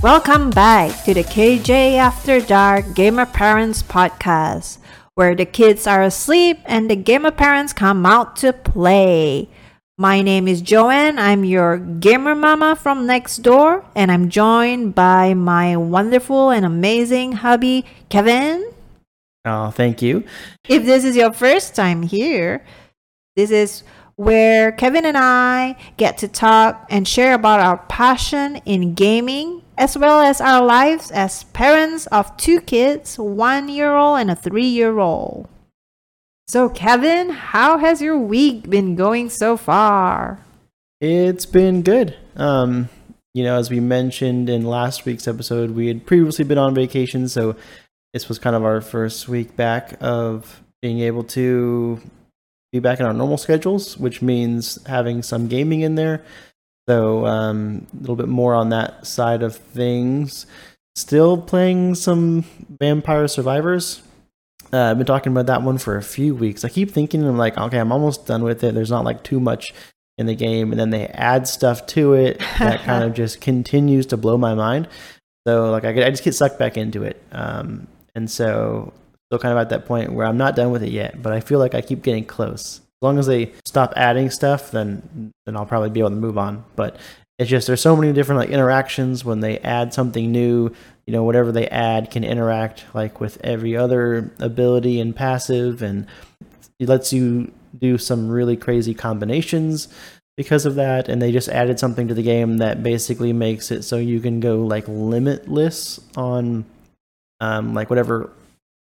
Welcome back to the KJ After Dark Gamer Parents Podcast, where the kids are asleep and the gamer parents come out to play. My name is Joanne. I'm your gamer mama from next door, and I'm joined by my wonderful and amazing hubby, Kevin. Oh, thank you. If this is your first time here, this is where Kevin and I get to talk and share about our passion in gaming as well as our lives as parents of two kids, one year old and a three year old. So, Kevin, how has your week been going so far? It's been good. Um, you know, as we mentioned in last week's episode, we had previously been on vacation, so this was kind of our first week back of being able to be back in our normal schedules, which means having some gaming in there. So um, a little bit more on that side of things. Still playing some Vampire Survivors. Uh, I've been talking about that one for a few weeks. I keep thinking, I'm like, okay, I'm almost done with it. There's not like too much in the game, and then they add stuff to it that kind of just continues to blow my mind. So like, I, I just get sucked back into it, um, and so still kind of at that point where I'm not done with it yet, but I feel like I keep getting close. As long as they stop adding stuff, then then I'll probably be able to move on. But it's just there's so many different like interactions when they add something new you know whatever they add can interact like with every other ability and passive and it lets you do some really crazy combinations because of that and they just added something to the game that basically makes it so you can go like limitless on um, like whatever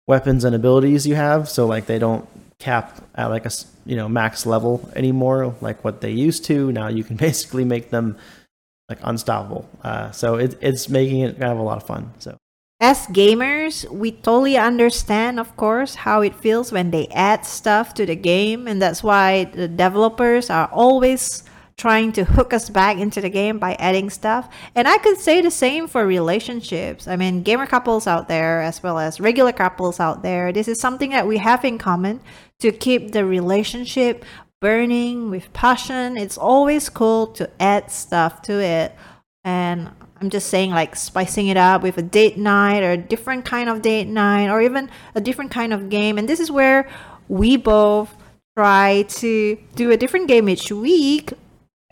weapons and abilities you have so like they don't cap at like a you know max level anymore like what they used to now you can basically make them like unstoppable. Uh, so it, it's making it kind of a lot of fun. So as gamers, we totally understand, of course, how it feels when they add stuff to the game, and that's why the developers are always trying to hook us back into the game by adding stuff. And I could say the same for relationships. I mean, gamer couples out there, as well as regular couples out there, this is something that we have in common to keep the relationship burning with passion. It's always cool to add stuff to it. And I'm just saying, like, spicing it up with a date night or a different kind of date night or even a different kind of game. And this is where we both try to do a different game each week.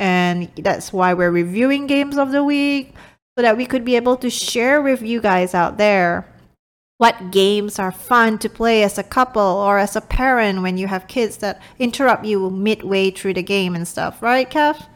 And that's why we're reviewing games of the week so that we could be able to share with you guys out there what games are fun to play as a couple or as a parent when you have kids that interrupt you midway through the game and stuff, right, Kev?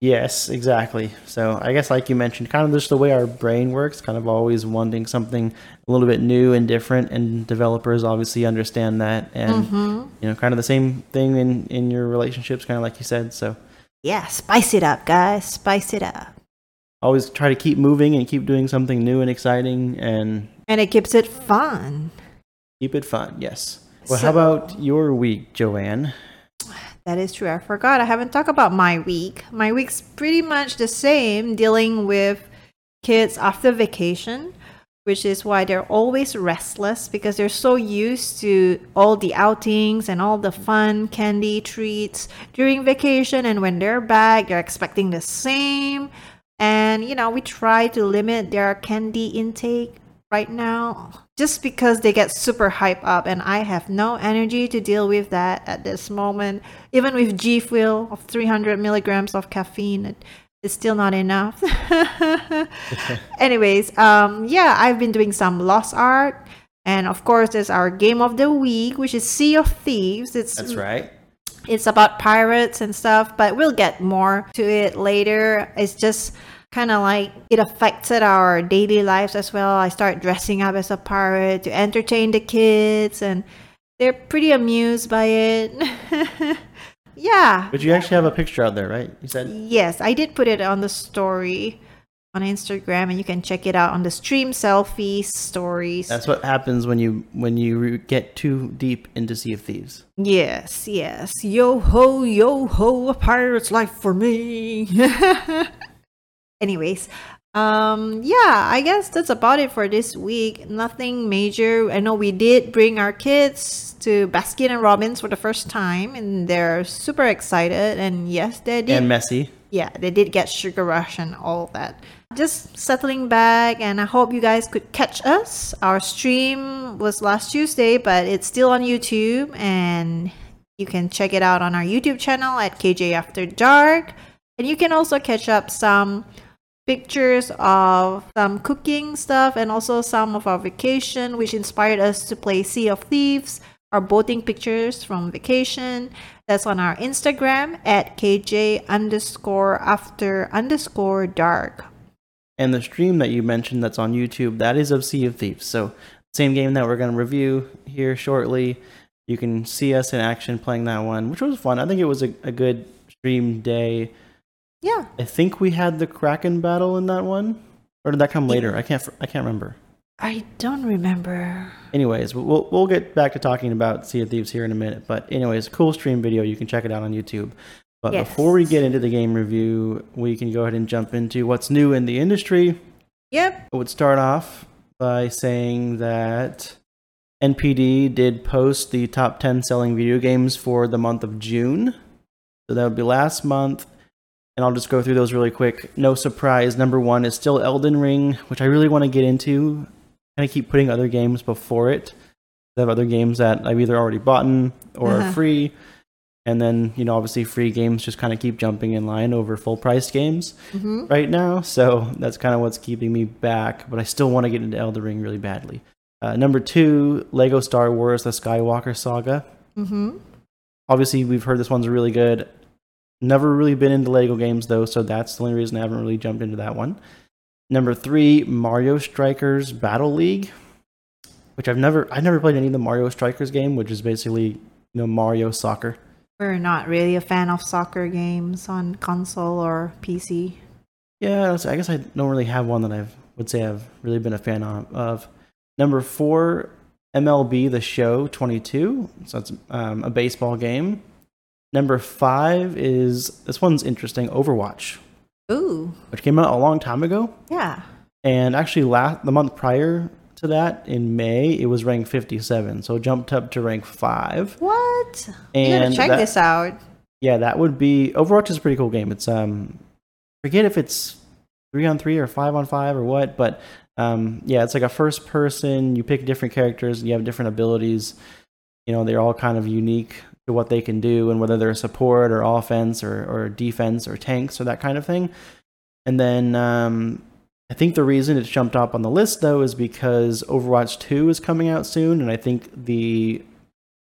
Yes, exactly. So I guess, like you mentioned, kind of just the way our brain works, kind of always wanting something a little bit new and different, and developers obviously understand that, and mm-hmm. you know, kind of the same thing in in your relationships, kind of like you said. So yeah, spice it up, guys, spice it up. Always try to keep moving and keep doing something new and exciting, and and it keeps it fun. Keep it fun, yes. Well, so, how about your week, Joanne? That is true. I forgot. I haven't talked about my week. My week's pretty much the same, dealing with kids after vacation, which is why they're always restless because they're so used to all the outings and all the fun candy treats during vacation. And when they're back, they're expecting the same. And, you know, we try to limit their candy intake right now just because they get super hype up and I have no energy to deal with that at this moment. Even with G Fuel of 300 milligrams of caffeine, it's still not enough. Anyways, um, yeah, I've been doing some Lost Ark. And of course, there's our game of the week, which is Sea of Thieves. It's That's right. It's about pirates and stuff, but we'll get more to it later. It's just kind of like it affected our daily lives as well. I start dressing up as a pirate to entertain the kids, and they're pretty amused by it. yeah. But you actually have a picture out there, right? You said. Yes, I did put it on the story. on Instagram, and you can check it out on the stream selfie stories. That's what happens when you when you get too deep into Sea of Thieves. Yes, yes. Yo ho, yo ho, a pirate's life for me. Anyways, um, yeah, I guess that's about it for this week. Nothing major. I know we did bring our kids to Baskin and Robbins for the first time, and they're super excited. And yes, they did. And messy. yeah, they did get sugar rush and all that. Just settling back, and I hope you guys could catch us. Our stream was last Tuesday, but it's still on YouTube, and you can check it out on our YouTube channel at KJ After Dark. And you can also catch up some pictures of some cooking stuff and also some of our vacation, which inspired us to play Sea of Thieves. Our boating pictures from vacation. That's on our Instagram at KJ underscore after underscore dark. And the stream that you mentioned that's on YouTube, that is of Sea of Thieves. So same game that we're going to review here shortly. You can see us in action playing that one, which was fun. I think it was a, a good stream day. Yeah. I think we had the Kraken battle in that one, or did that come later? I can't. I can't remember. I don't remember. Anyways, we'll we'll get back to talking about Sea of Thieves here in a minute. But anyways, cool stream video. You can check it out on YouTube. But Yes. before we get into the game review, we can go ahead and jump into what's new in the industry. Yep. I would start off by saying that NPD did post the top 10 selling video games for the month of June. So that would be last month. And I'll just go through those really quick. No surprise, number one is still Elden Ring, which I really want to get into. Kind of keep putting other games before it. I have other games that I've either already bought or Uh-huh. are free. And then, you know, obviously free games just kind of keep jumping in line over full price games Mm-hmm. right now. So that's kind of what's keeping me back. But I still want to get into Elden Ring really badly. Uh, number two, Lego Star Wars: The Skywalker Saga. Mm-hmm. Obviously, we've heard this one's really good. Never really been into Lego games though, so that's the only reason I haven't really jumped into that one. Number three, Mario Strikers Battle League, which I've never I've never played any of the Mario Strikers game, which is basically you know Mario Soccer. We're not really a fan of soccer games on console or PC. Yeah, I guess I don't really have one that I would say I've really been a fan of. Number four, MLB The Show 22. So it's um, a baseball game. Number five is this one's interesting Overwatch, Ooh. which came out a long time ago. Yeah. And actually, last, the month prior to that, in May, it was ranked 57. So it jumped up to rank five. What? And you gotta check that- this out. yeah, that would be Overwatch is a pretty cool game. It's um forget if it's three on three or five on five or what, but um yeah, it's like a first person, you pick different characters and you have different abilities. You know, they're all kind of unique to what they can do and whether they're support or offense or, or defense or tanks or that kind of thing. And then um I think the reason it's jumped up on the list though is because Overwatch 2 is coming out soon and I think the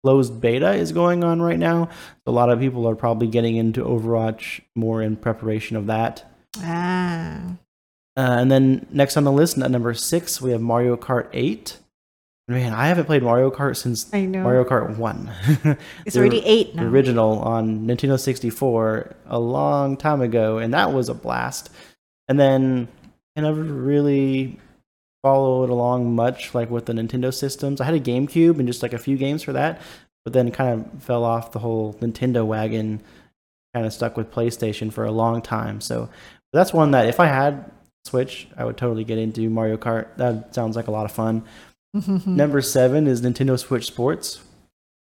closed beta is going on right now. So a lot of people are probably getting into Overwatch more in preparation of that. Ah. Uh, and then next on the list, at number six, we have Mario Kart 8. Man, I haven't played Mario Kart since I know. Mario Kart 1. it's the- already eight the now. original on Nintendo 64 a long time ago, and that was a blast. And then I never really followed along much like with the Nintendo systems. I had a GameCube and just like a few games for that, but then kind of fell off the whole Nintendo wagon. Kind of stuck with PlayStation for a long time. So that's one that if I had Switch, I would totally get into Mario Kart. That sounds like a lot of fun. Number seven is Nintendo Switch Sports.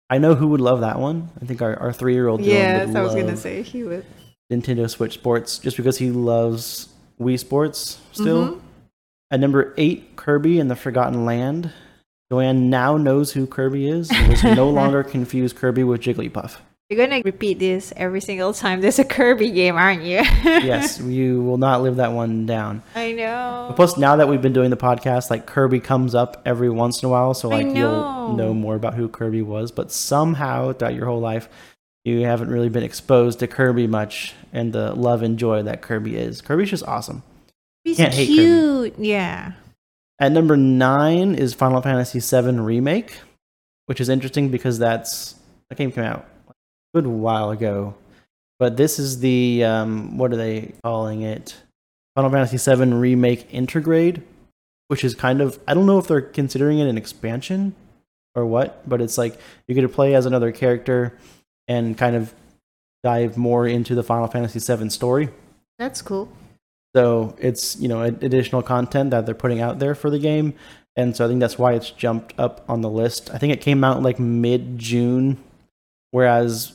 I know who would love that one. I think our, our three year old yes, would I was gonna say he would. Nintendo Switch Sports just because he loves Wii Sports still. Mhm. At number eight, Kirby and the Forgotten Land. Joanne now knows who Kirby is and is no longer confused Kirby with Jigglypuff. You're gonna repeat this every single time there's a Kirby game, aren't you? yes, you will not live that one down. I know. Plus, now that we've been doing the podcast, like Kirby comes up every once in a while, so like know. you'll know more about who Kirby was. But somehow, throughout your whole life, you haven't really been exposed to Kirby much and the love and joy that Kirby is. Kirby's just awesome. He's Can't cute. Yeah. At number nine is Final Fantasy VII Remake, which is interesting because that's that game came out good while ago. But this is the um, what are they calling it? Final Fantasy VII Remake Intergrade, which is kind of I don't know if they're considering it an expansion or what, but it's like you get to play as another character and kind of dive more into the Final Fantasy VII story. That's cool. So it's you know additional content that they're putting out there for the game, and so I think that's why it's jumped up on the list. I think it came out like mid June, whereas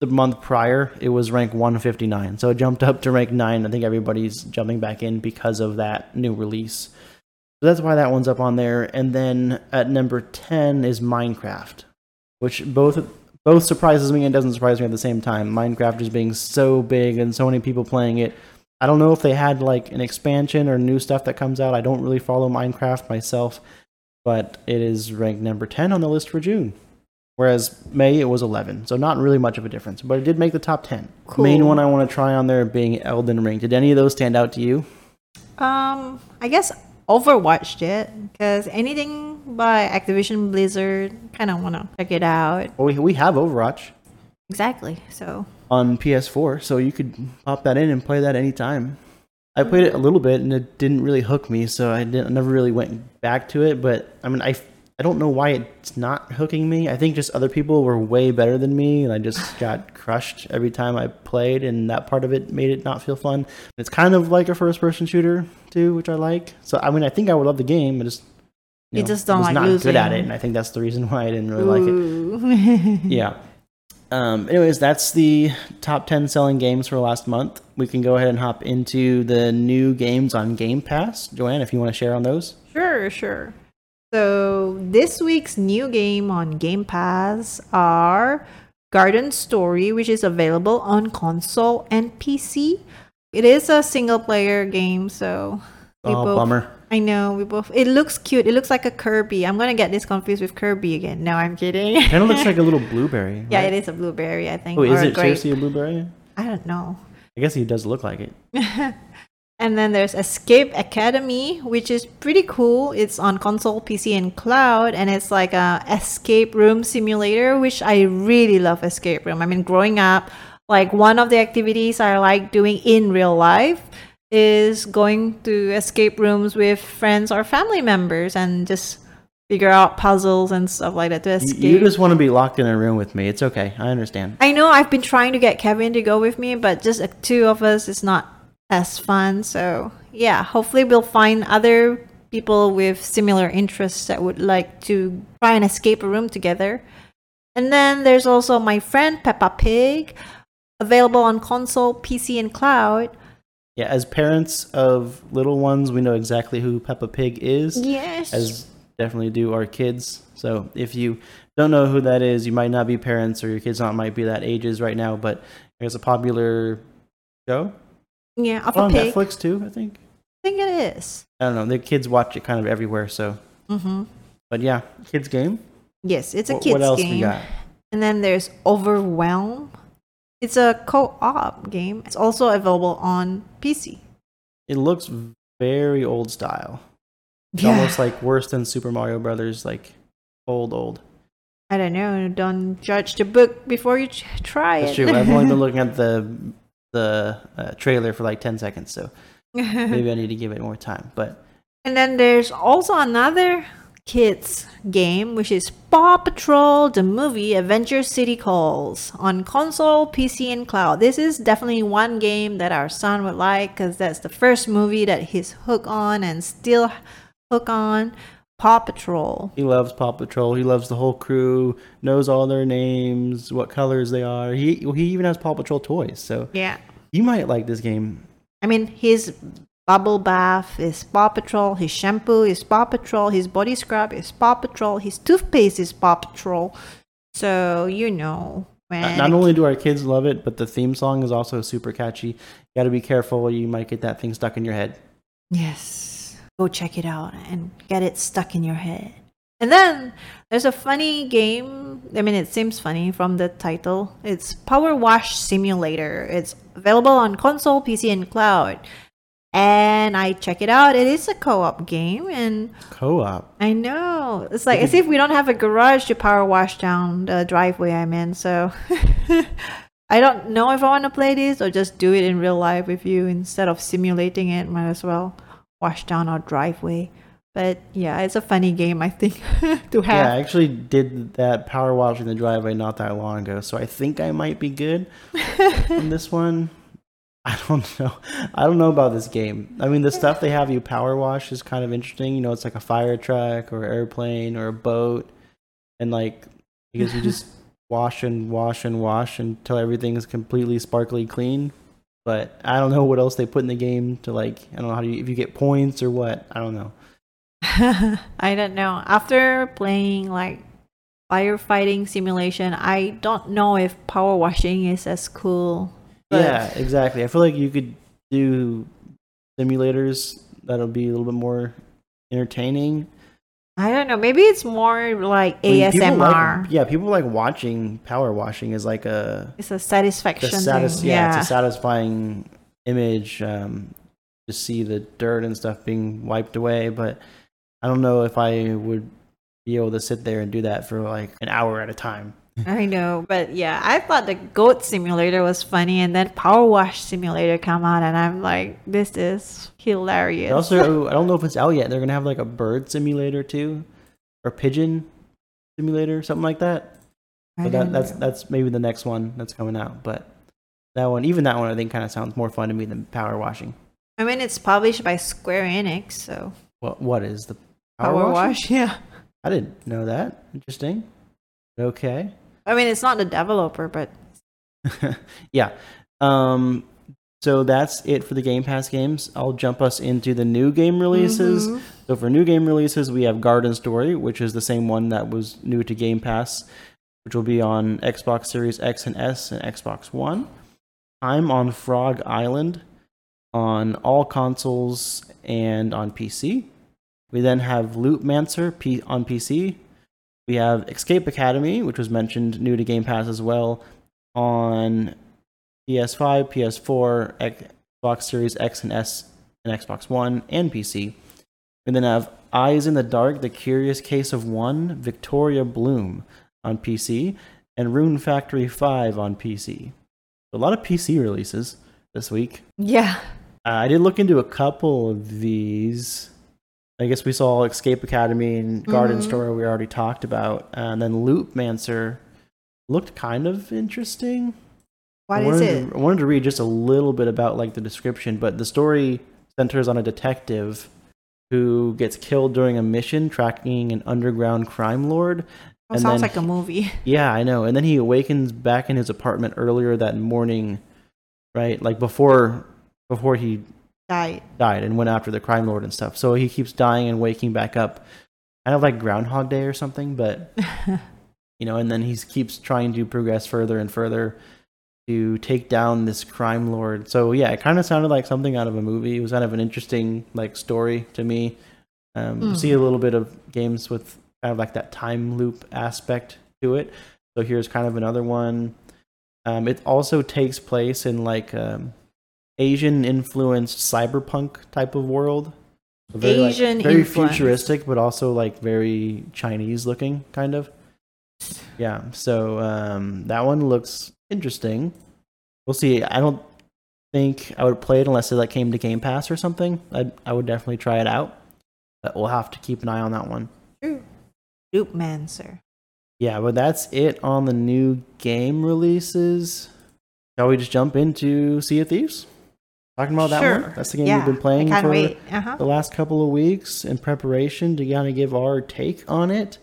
the month prior it was rank 159. So it jumped up to rank nine. I think everybody's jumping back in because of that new release. So that's why that one's up on there. And then at number 10 is Minecraft, which both both surprises me and doesn't surprise me at the same time. Minecraft is being so big and so many people playing it. I don't know if they had like an expansion or new stuff that comes out. I don't really follow Minecraft myself, but it is ranked number 10 on the list for June. Whereas May it was 11, so not really much of a difference, but it did make the top 10. Cool. Main one I want to try on there being Elden Ring. Did any of those stand out to you? Um, I guess Overwatched it because anything by Activision Blizzard, kind of want to check it out. Well, we we have Overwatch Exactly. So on PS4, so you could pop that in and play that anytime. I played it a little bit and it didn't really hook me, so I didn't I never really went back to it. But I mean, I I don't know why it's not hooking me. I think just other people were way better than me, and I just got crushed every time I played, and that part of it made it not feel fun. It's kind of like a first-person shooter too, which I like. So I mean, I think I would love the game, but just You just don't was like not good at it, and I think that's the reason why I didn't really like it. Yeah. Um, anyways, that's the top 10 selling games for last month. We can go ahead and hop into the new games on Game Pass. Joanne, if you want to share on those. Sure, sure. So this week's new game on Game Pass are Garden Story, which is available on console and PC. It is a single player game, so Oh, both- bummer. I know we both. It looks cute. It looks like a Kirby. I'm gonna get this confused with Kirby again. No, I'm kidding. Kind of looks like a little blueberry. yeah, it is a blueberry. I think. Oh, is a it grape. seriously a blueberry? I don't know. I guess he does look like it. And then there's Escape Academy, which is pretty cool. It's on console, PC, and cloud, and it's like a escape room simulator, which I really love. Escape room. I mean, growing up, like one of the activities I like doing in real life is going to escape rooms with friends or family members and just figure out puzzles and stuff like that to You- escape. You just want to be locked in a room with me. It's okay. I understand. I know I've been trying to get Kevin to go with me, but just uh, two of us is not as fun. So, yeah, hopefully we'll find other people with similar interests that would like to try and escape a room together. And then there's also my friend Peppa Pig, available on console, PC, and cloud. Yeah, as parents of little ones, we know exactly who Peppa Pig is. Yes. as definitely do our kids. So if you don't know who that is, you might not be parents or your kids not might be that ages right now, but there's a popular show yeah, of on a pig. Netflix too, I think. I think it is. I don't know. The kids watch it kind of everywhere, so Mm-hmm. but yeah, kids game. Yes, it's a What- kids what else game. we got? And then there's Overwhelm. It's a co-op game. It's also available on PC. It looks very old style. It's almost like worse than Super Mario Brothers, like old old. I don't know. Don't judge the book before you try That's it. true. I've only been looking at the the uh, trailer for like ten seconds, so maybe I need to give it more time. But and then there's also another kids game, which is Paw Patrol: The Movie Adventure City Calls on console, PC, and cloud. This is definitely one game that our son would like because that's the first movie that he's hooked on and still hook on. Paw Patrol. He loves Paw Patrol. He loves the whole crew. Knows all their names, what colors they are. He he even has Paw Patrol toys. So Yeah. You might like this game. I mean, his bubble bath is Paw Patrol, his shampoo is Paw Patrol, his body scrub is Paw Patrol, his toothpaste is Paw Patrol. So, you know, when. Not, not only do our kids love it, but the theme song is also super catchy. You got to be careful. You might get that thing stuck in your head. Yes. Go check it out and get it stuck in your head. And then there's a funny game. I mean, it seems funny from the title. It's Power Wash Simulator. It's available on console, PC, and cloud. And I check it out. It is a co-op game, and Co-op. I know it's like as if we don't have a garage to power wash down the driveway I'm in. So I don't know if I want to play this or just do it in real life with you instead of simulating it. Might as well wash down our driveway. But yeah, it's a funny game, I think, to have. Yeah, I actually did that power wash in the driveway not that long ago, so I think I might be good in this one. I don't know. I don't know about this game. I mean, the stuff they have you power wash is kind of interesting. You know, it's like a fire truck or airplane or a boat, and like because you just wash and wash and wash until everything is completely sparkly clean. But I don't know what else they put in the game to like. I don't know how do you if you get points or what. I don't know. I don't know. After playing like firefighting simulation, I don't know if power washing is as cool. Yeah, exactly. I feel like you could do simulators that'll be a little bit more entertaining. I don't know. Maybe it's more like I mean, people ASMR. like- yeah, people like watching power washing is like a, It's a a satisfaction satis- thing. yeah, Yeah. it's a satisfying image um, to see the dirt and stuff being wiped away. But I don't know if I would be able to sit there and do that for like an hour at a time. I know, but yeah, I thought the goat simulator was funny, and then Power Wash Simulator come out, and I'm like, this is hilarious. Also, I don't know if it's out yet. They're gonna have like a bird simulator too, or pigeon simulator, something like that. Don't that, that's know. that's maybe the next one that's coming out. But that one, even that one, I think kind of sounds more fun to me than power washing. I mean, it's published by Square Enix, so What what is the Power, washing? Wash, yeah. I didn't know that. Interesting. Okay. I mean, it's not the developer, but yeah. Um. So that's it for the Game Pass games. I'll jump us into the new game releases. Mhm. So for new game releases, we have Garden Story, which is the same one that was new to Game Pass, which will be on Xbox Series X and S and Xbox One. I'm on Frog Island on all consoles and on PC. We then have Loopmancer P- on PC. We have Escape Academy, which was mentioned new to Game Pass as well, on PS5, PS4, Xbox Series X and S, and Xbox One, and PC. We then have Eyes in the Dark, The Curious Case of One, Victoria Bloom on PC, and Rune Factory 5 on PC. A lot of PC releases this week. yeah. Uh, I did look into a couple of these. I guess we saw Escape Academy and Garden Mhm. Story we already talked about. And then Loopmancer looked kind of interesting. What I is it? To, I wanted to read just a little bit about like the description, but the story centers on a detective who gets killed during a mission tracking an underground crime lord. Oh, and sounds then like a movie. Yeah, I know. And then he awakens back in his apartment earlier that morning, right? Like before before he Died. died and went after the crime lord and stuff. So he keeps dying and waking back up, kind of like Groundhog Day or something. But you know, and then he keeps trying to progress further and further to take down this crime lord. So yeah, it kind of sounded like something out of a movie. It was kind of an interesting like story to me. Um, Hmm. See a little bit of games with kind of like that time loop aspect to it. So here's kind of another one. Um, it also takes place in like um, Asian influenced cyberpunk type of world. So very, like, very influence. futuristic, but also like very Chinese looking, kind of. Yeah. So um, that one looks interesting. We'll see. I don't think I would play it unless it like came to Game Pass or something. I I would definitely try it out, but we'll have to keep an eye on that one. True. Loop sir. Yeah, but that's it on the new game releases. Shall we just jump into Sea of Thieves? Talking about that Sure. one. That's the game yeah, we've been playing for. Uh-huh. the last couple of weeks in preparation to kind of give our take on it.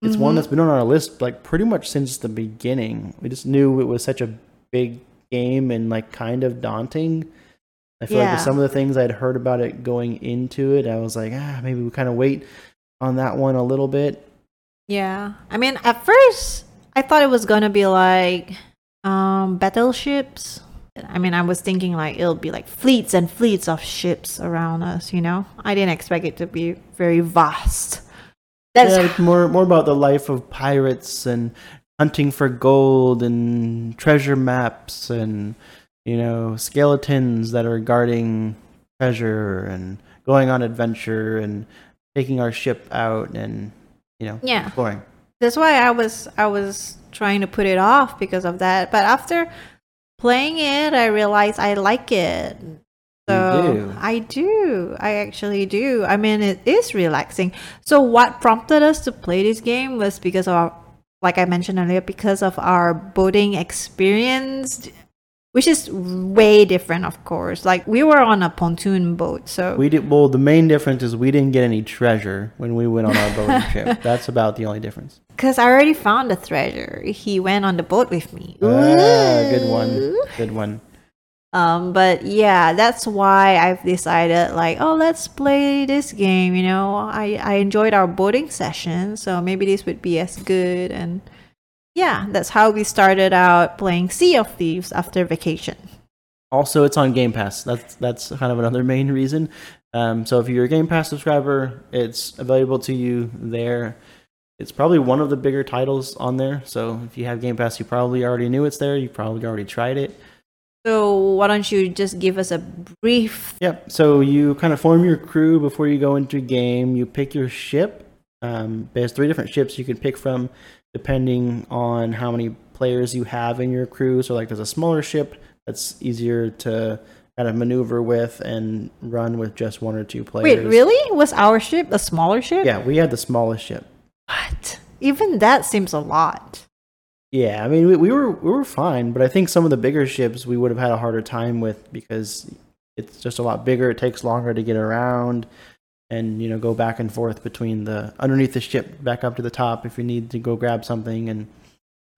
It's one Mhm. that's been on our list like pretty much since the beginning. We just knew it was such a big game and like kind of daunting. I feel like Yeah. with some of the things I'd heard about it going into it, I was like, ah, maybe we kind of wait on that one a little bit. Yeah. I mean, at first, I thought it was going to be like um battleships. I mean, I was thinking like it'll be like fleets and fleets of ships around us, you know? I didn't expect it to be very vast. That's yeah, it's more more about the life of pirates and hunting for gold and treasure maps and you know skeletons that are guarding treasure and going on adventure and taking our ship out and you know yeah. exploring. That's why I was I was trying to put it off because of that. But after playing it, I realized I like it. So do. I do. I actually do. I mean, it is relaxing. So what prompted us to play this game was because of our, like I mentioned earlier, because of our boating experience, which is way different, of course. Like we were on a pontoon boat, so We did well. The main difference is we didn't get any treasure when we went on our boating trip. That's about the only difference. because I already found the treasure, he went on the boat with me. Ah, good one. Good one. Um, but yeah, that's why I've decided like, oh, let's play this game. You know, I I enjoyed our boating session, so maybe this would be as good. And yeah, that's how we started out playing Sea of Thieves after vacation. Also, it's on Game Pass. That's that's kind of another main reason. Um, so if you're a Game Pass subscriber, it's available to you there. It's probably one of the bigger titles on there. So if you have Game Pass, you probably already knew it's there. You probably already tried it. So why don't you just give us a brief? Yep. So you kind of form your crew before you go into game. You pick your ship. Um, there's three different ships you can pick from, depending on how many players you have in your crew. So like, there's a smaller ship that's easier to kind of maneuver with and run with just one or two players. Wait, really? Was our ship a smaller ship? Yeah, we had the smallest ship. What? Even that seems a lot. Yeah, I mean we, we were we were fine, but I think some of the bigger ships we would have had a harder time with because it's just a lot bigger. It takes longer to get around, and you know go back and forth between the underneath the ship back up to the top if you need to go grab something and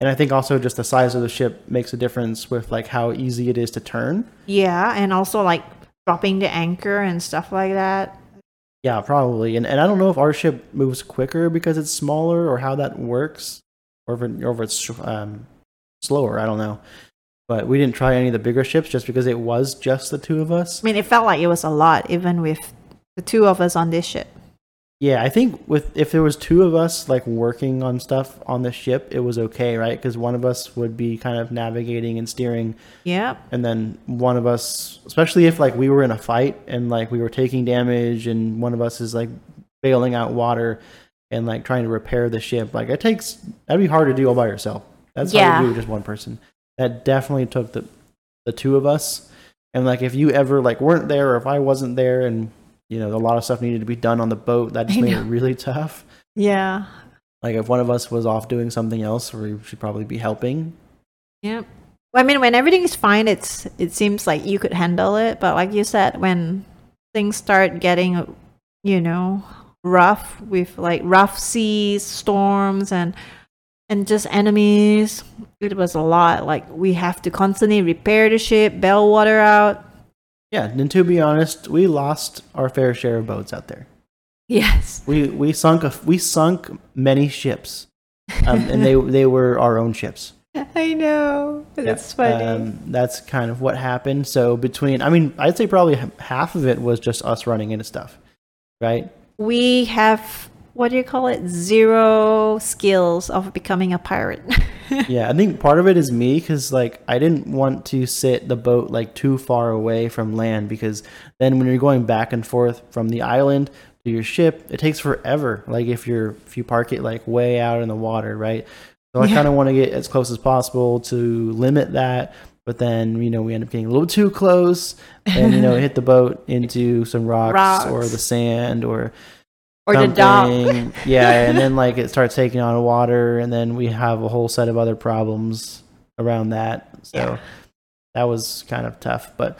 and I think also just the size of the ship makes a difference with like how easy it is to turn. Yeah, and also like dropping the anchor and stuff like that. Yeah, probably. And and I don't know if our ship moves quicker because it's smaller or how that works, or if, it, or if it's um, slower. I don't know. But we didn't try any of the bigger ships just because it was just the two of us. I mean, it felt like it was a lot, even with the two of us on this ship. Yeah, I think with if there was two of us like working on stuff on the ship, it was okay, right? Because one of us would be kind of navigating and steering, Yeah. and then one of us, especially if like we were in a fight and like we were taking damage, and one of us is like bailing out water and like trying to repair the ship, like it takes that'd be hard to do all by yourself. That's hard Yeah. to do with just one person. That definitely took the the two of us. And like if you ever like weren't there or if I wasn't there and you know a lot of stuff needed to be done on the boat, that just I made know. it really tough. Yeah. Like if one of us was off doing something else, we should probably be helping. Yep. Well, I mean, when everything is fine, it's it seems like you could handle it. But like you said, when things start getting, you know, rough with like rough seas, storms, and and just enemies, it was a lot. Like we have to constantly repair the ship, bail water out. Yeah, and to be honest, we lost our fair share of boats out there. Yes. We we sunk a, we sunk many ships, um, and they they were our own ships. I know. That's Yeah, funny. Um, that's kind of what happened. So between, I mean, I'd say probably half of it was just us running into stuff, right? we have what do you call it? Zero skills of becoming a pirate. yeah, I think part of it is me because like I didn't want to sit the boat like too far away from land because then when you're going back and forth from the island to your ship, it takes forever. Like if you're if you park it like way out in the water, right? So I Yeah. kind of want to get as close as possible to limit that. But then you know we end up getting a little too close, and you know hit the boat into some rocks, or the sand or or the dock. yeah, and then like it starts taking on water, and then we have a whole set of other problems around that. So Yeah. that was kind of tough, but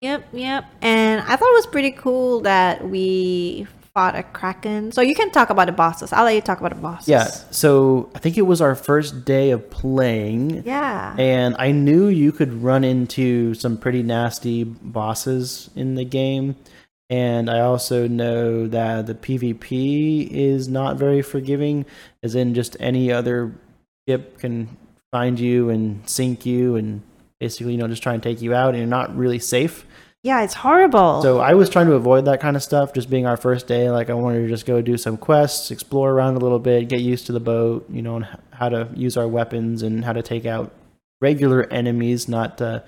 Yep, yep. And I thought it was pretty cool that we fought a kraken. So you can talk about the bosses. I'll let you talk about the bosses. yeah. So I think it was our first day of playing. Yeah. And I knew you could run into some pretty nasty bosses in the game. And I also know that the PvP is not very forgiving, as in just any other ship can find you and sink you and basically, you know, just try and take you out, and you're not really safe. Yeah, it's horrible. So I was trying to avoid that kind of stuff, just being our first day. Like I wanted to just go do some quests, explore around a little bit, get used to the boat, you know, and how to use our weapons and how to take out regular enemies, not uh,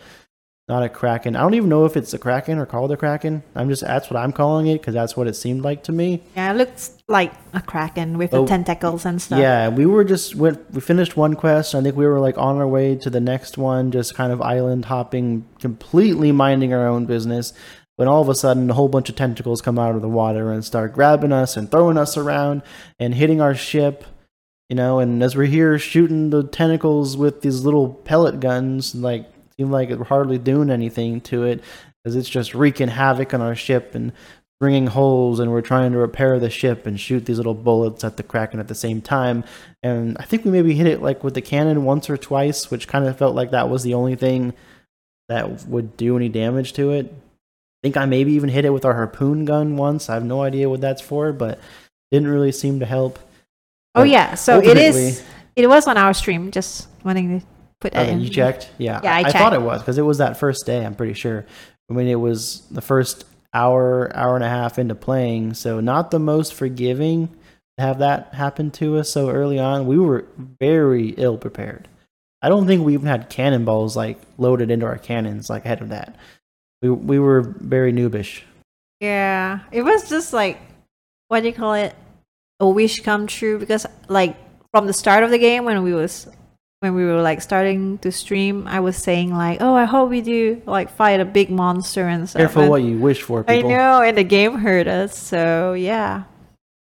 not a kraken. I don't even know if it's a kraken or called a kraken. I'm just that's what I'm calling it because that's what it seemed like to me. Yeah, it looks like a kraken with Oh, the tentacles and stuff. Yeah, we were just went. We finished one quest. I think we were like on our way to the next one, just kind of island hopping, completely minding our own business. When all of a sudden, a whole bunch of tentacles come out of the water and start grabbing us and throwing us around and hitting our ship. You know, and as we're here shooting the tentacles with these little pellet guns, like seem like we're hardly doing anything to it, because it's just wreaking havoc on our ship and bringing holes and we're trying to repair the ship and shoot these little bullets at the kraken at the same time and i think we maybe hit it like with the cannon once or twice which kind of felt like that was the only thing that would do any damage to it i think i maybe even hit it with our harpoon gun once i have no idea what that's for but didn't really seem to help Oh But yeah, so it is. It was on our stream. Just wanting to put Oh, that in. you checked yeah, Yeah, I thought checked. it was because it was that first day i'm pretty sure i mean it was the first hour hour and a half into playing so not the most forgiving to have that happen to us so early on we were very ill prepared i don't think we even had cannonballs like loaded into our cannons like ahead of that we, we were very noobish Yeah, it was just like what do you call it? A wish come true because like from the start of the game when we was when we were like starting to stream, I was saying like, "Oh, I hope we do like fight a big monster and stuff." careful and what you wish for I know, and the game hurt us. So yeah,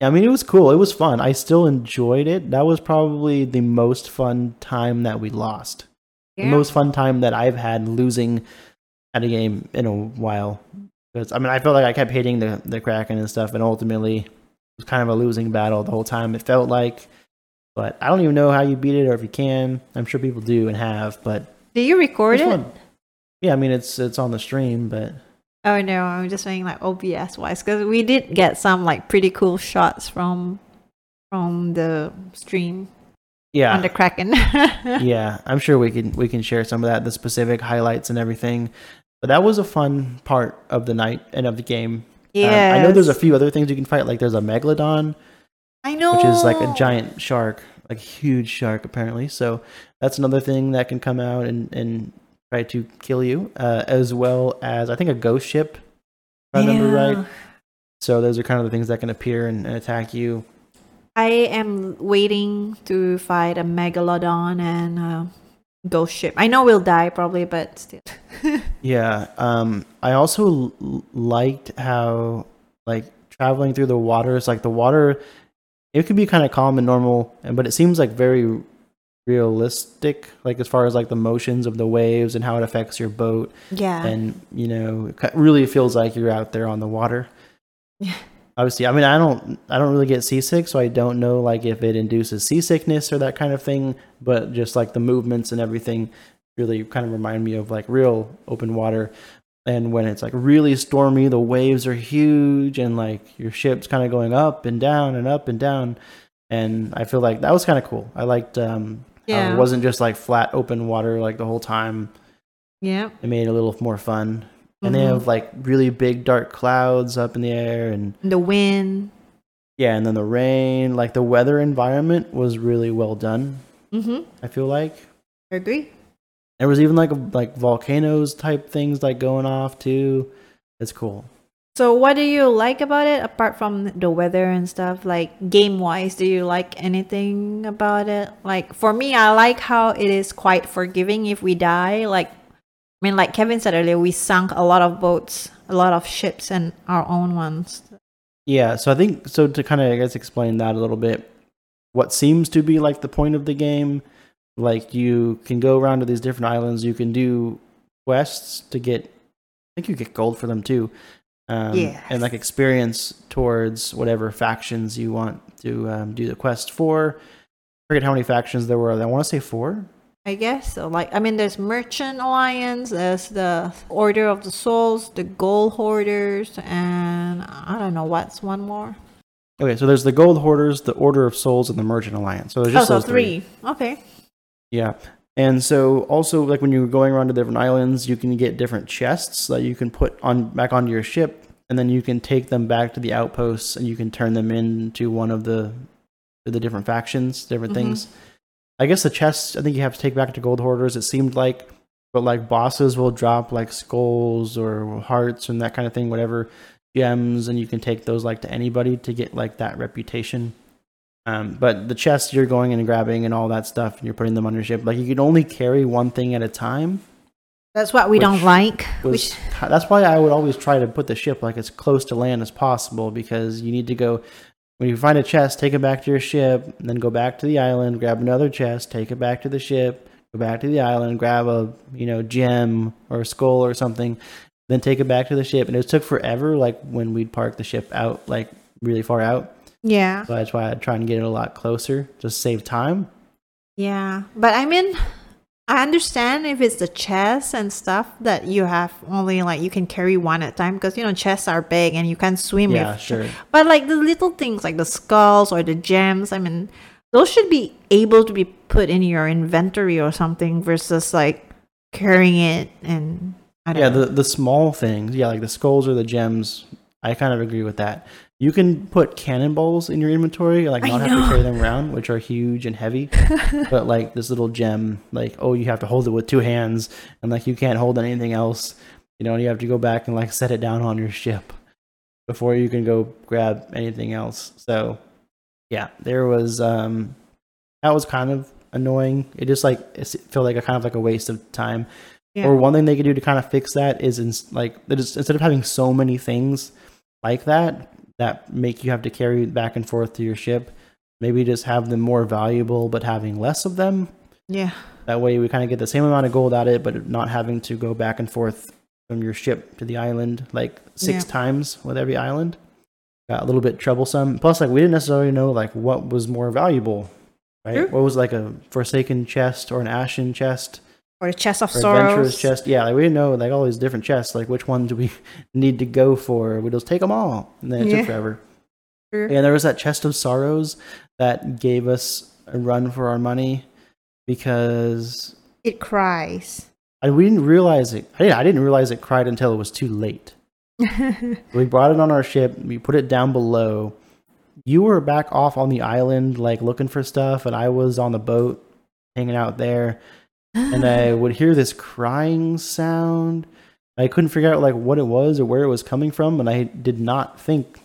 I mean, it was cool. It was fun. I still enjoyed it. That was probably the most fun time that we lost. yeah. the most fun time that I've had losing at a game in a while. Because I mean, I felt like I kept hitting the the Kraken and stuff, and ultimately it was kind of a losing battle the whole time. It felt like, but I don't even know how you beat it or if you can. I'm sure people do and have, but Did you record it? fun. Yeah, I mean, it's it's on the stream, but Oh no, I'm just saying like OBS wise because we did get some like pretty cool shots from from the stream yeah, on the Kraken. yeah, I'm sure we can we can share some of that, the specific highlights and everything. But that was a fun part of the night and of the game. Um, Yeah, I know there's a few other things you can fight, like there's a megalodon, I know, which is like a giant shark, like a huge shark apparently. So that's another thing that can come out and, and try to kill you, uh, as well as I think a ghost ship, if I remember right. So those are kind of the things that can appear and, and attack you. I am waiting to fight a megalodon and a ghost ship. I know we'll die probably, but still. Yeah. Um, I also l- liked how like traveling through the waters, like the water, it could be kind of calm and normal, and but it seems like very realistic, like as far as like the motions of the waves and how it affects your boat. yeah, and you know it really feels like you're out there on the water Yeah. obviously i mean i don't i don't really get seasick so i don't know like if it induces seasickness or that kind of thing but just like the movements and everything really kind of remind me of like real open water and when it's like really stormy the waves are huge and like your ship's kind of going up and down and up and down and i feel like that was kind of cool i liked um how Yeah. it wasn't just like flat open water like the whole time yeah. it made it a little more fun. And they Mhm. have like really big dark clouds up in the air and The wind. yeah, and then the rain, like the weather environment was really well done, Mm-hmm. I feel like. I Agree. There was even like like volcanoes type things like going off too. It's cool. So, what do you like about it apart from the weather and stuff? Like game wise, do you like anything about it? Like for me, I like how it is quite forgiving if we die. Like, I mean, like Kevin said earlier, we sunk a lot of boats, a lot of ships, and our own ones. Yeah, so I think so to kind of I guess explain that a little bit. What seems to be like the point of the game, like you can go around to these different islands, you can do quests to get I think you get gold for them too. Um, Yes. and like experience towards whatever factions you want to um, do the quest for. I forget how many factions there were. I want to say four. I guess so. Like, I mean, there's Merchant Alliance, there's the Order of the Souls, the Gold Hoarders, and I don't know what's one more. Okay, so there's the Gold Hoarders, the Order of Souls, and the Merchant Alliance. So there's Oh, just so those three. three. Okay. Yeah. And so also like when you're going around to different islands, you can get different chests that you can put on back onto your ship and then you can take them back to the outposts and you can turn them into one of the the different factions, different Mhm. things. I guess the chests I think you have to take back to gold hoarders. It seemed like but like bosses will drop like skulls or hearts and that kind of thing, whatever gems, and you can take those like to anybody to get like that reputation. Um, but the chests you're going and grabbing and all that stuff, and you're putting them on your ship. Like you can only carry one thing at a time. That's what we don't like. Was, Which, that's why I would always try to put the ship like as close to land as possible because you need to go when you find a chest, take it back to your ship, and then go back to the island, grab another chest, take it back to the ship, go back to the island, grab a you know gem or a skull or something, then take it back to the ship. And it took forever, like when we'd park the ship out, like really far out. Yeah. So that's why I try and get it a lot closer, just save time. Yeah, but I mean, I understand if it's the chest and stuff that you have only like you can carry one at a time because you know chests are big and you can't swim Yeah, with. sure. But like the little things like the skulls or the gems, I mean, those should be able to be put in your inventory or something versus like carrying it and I don't Yeah, know. the the small things, yeah, like the skulls or the gems. I kind of agree with that. You can put cannonballs in your inventory, like not have to carry them around, which are huge and heavy. but like this little gem, like oh, you have to hold it with two hands, and like you can't hold anything else. You know, you have to go back and like set it down on your ship before you can go grab anything else. So, yeah, there was um, that was kind of annoying. It just like it felt like a kind of like a waste of time. Yeah. Or one thing they could do to kind of fix that is in, like just, instead of having so many things like that that make you have to carry back and forth to your ship, maybe just have them more valuable but having less of them. yeah. That way we kind of get the same amount of gold out of it, but not having to go back and forth from your ship to the island like six Yeah. times with every island. Got a little bit troublesome. Plus, like we didn't necessarily know like what was more valuable, right? True. What was like a forsaken chest or an ashen chest? Or the chest of or adventurous sorrows. chest. Yeah, like we didn't know like all these different chests. Like which one do we need to go for? We just take them all, and then it Yeah. took forever. True. Yeah, there was that chest of sorrows that gave us a run for our money because It cries. I, we didn't realize it. I didn't, I didn't realize it cried until it was too late. We brought it on our ship. We put it down below. You were back off on the island, like looking for stuff, and I was on the boat, hanging out there. And I would hear this crying sound. I couldn't figure out like what it was or where it was coming from, and I did not think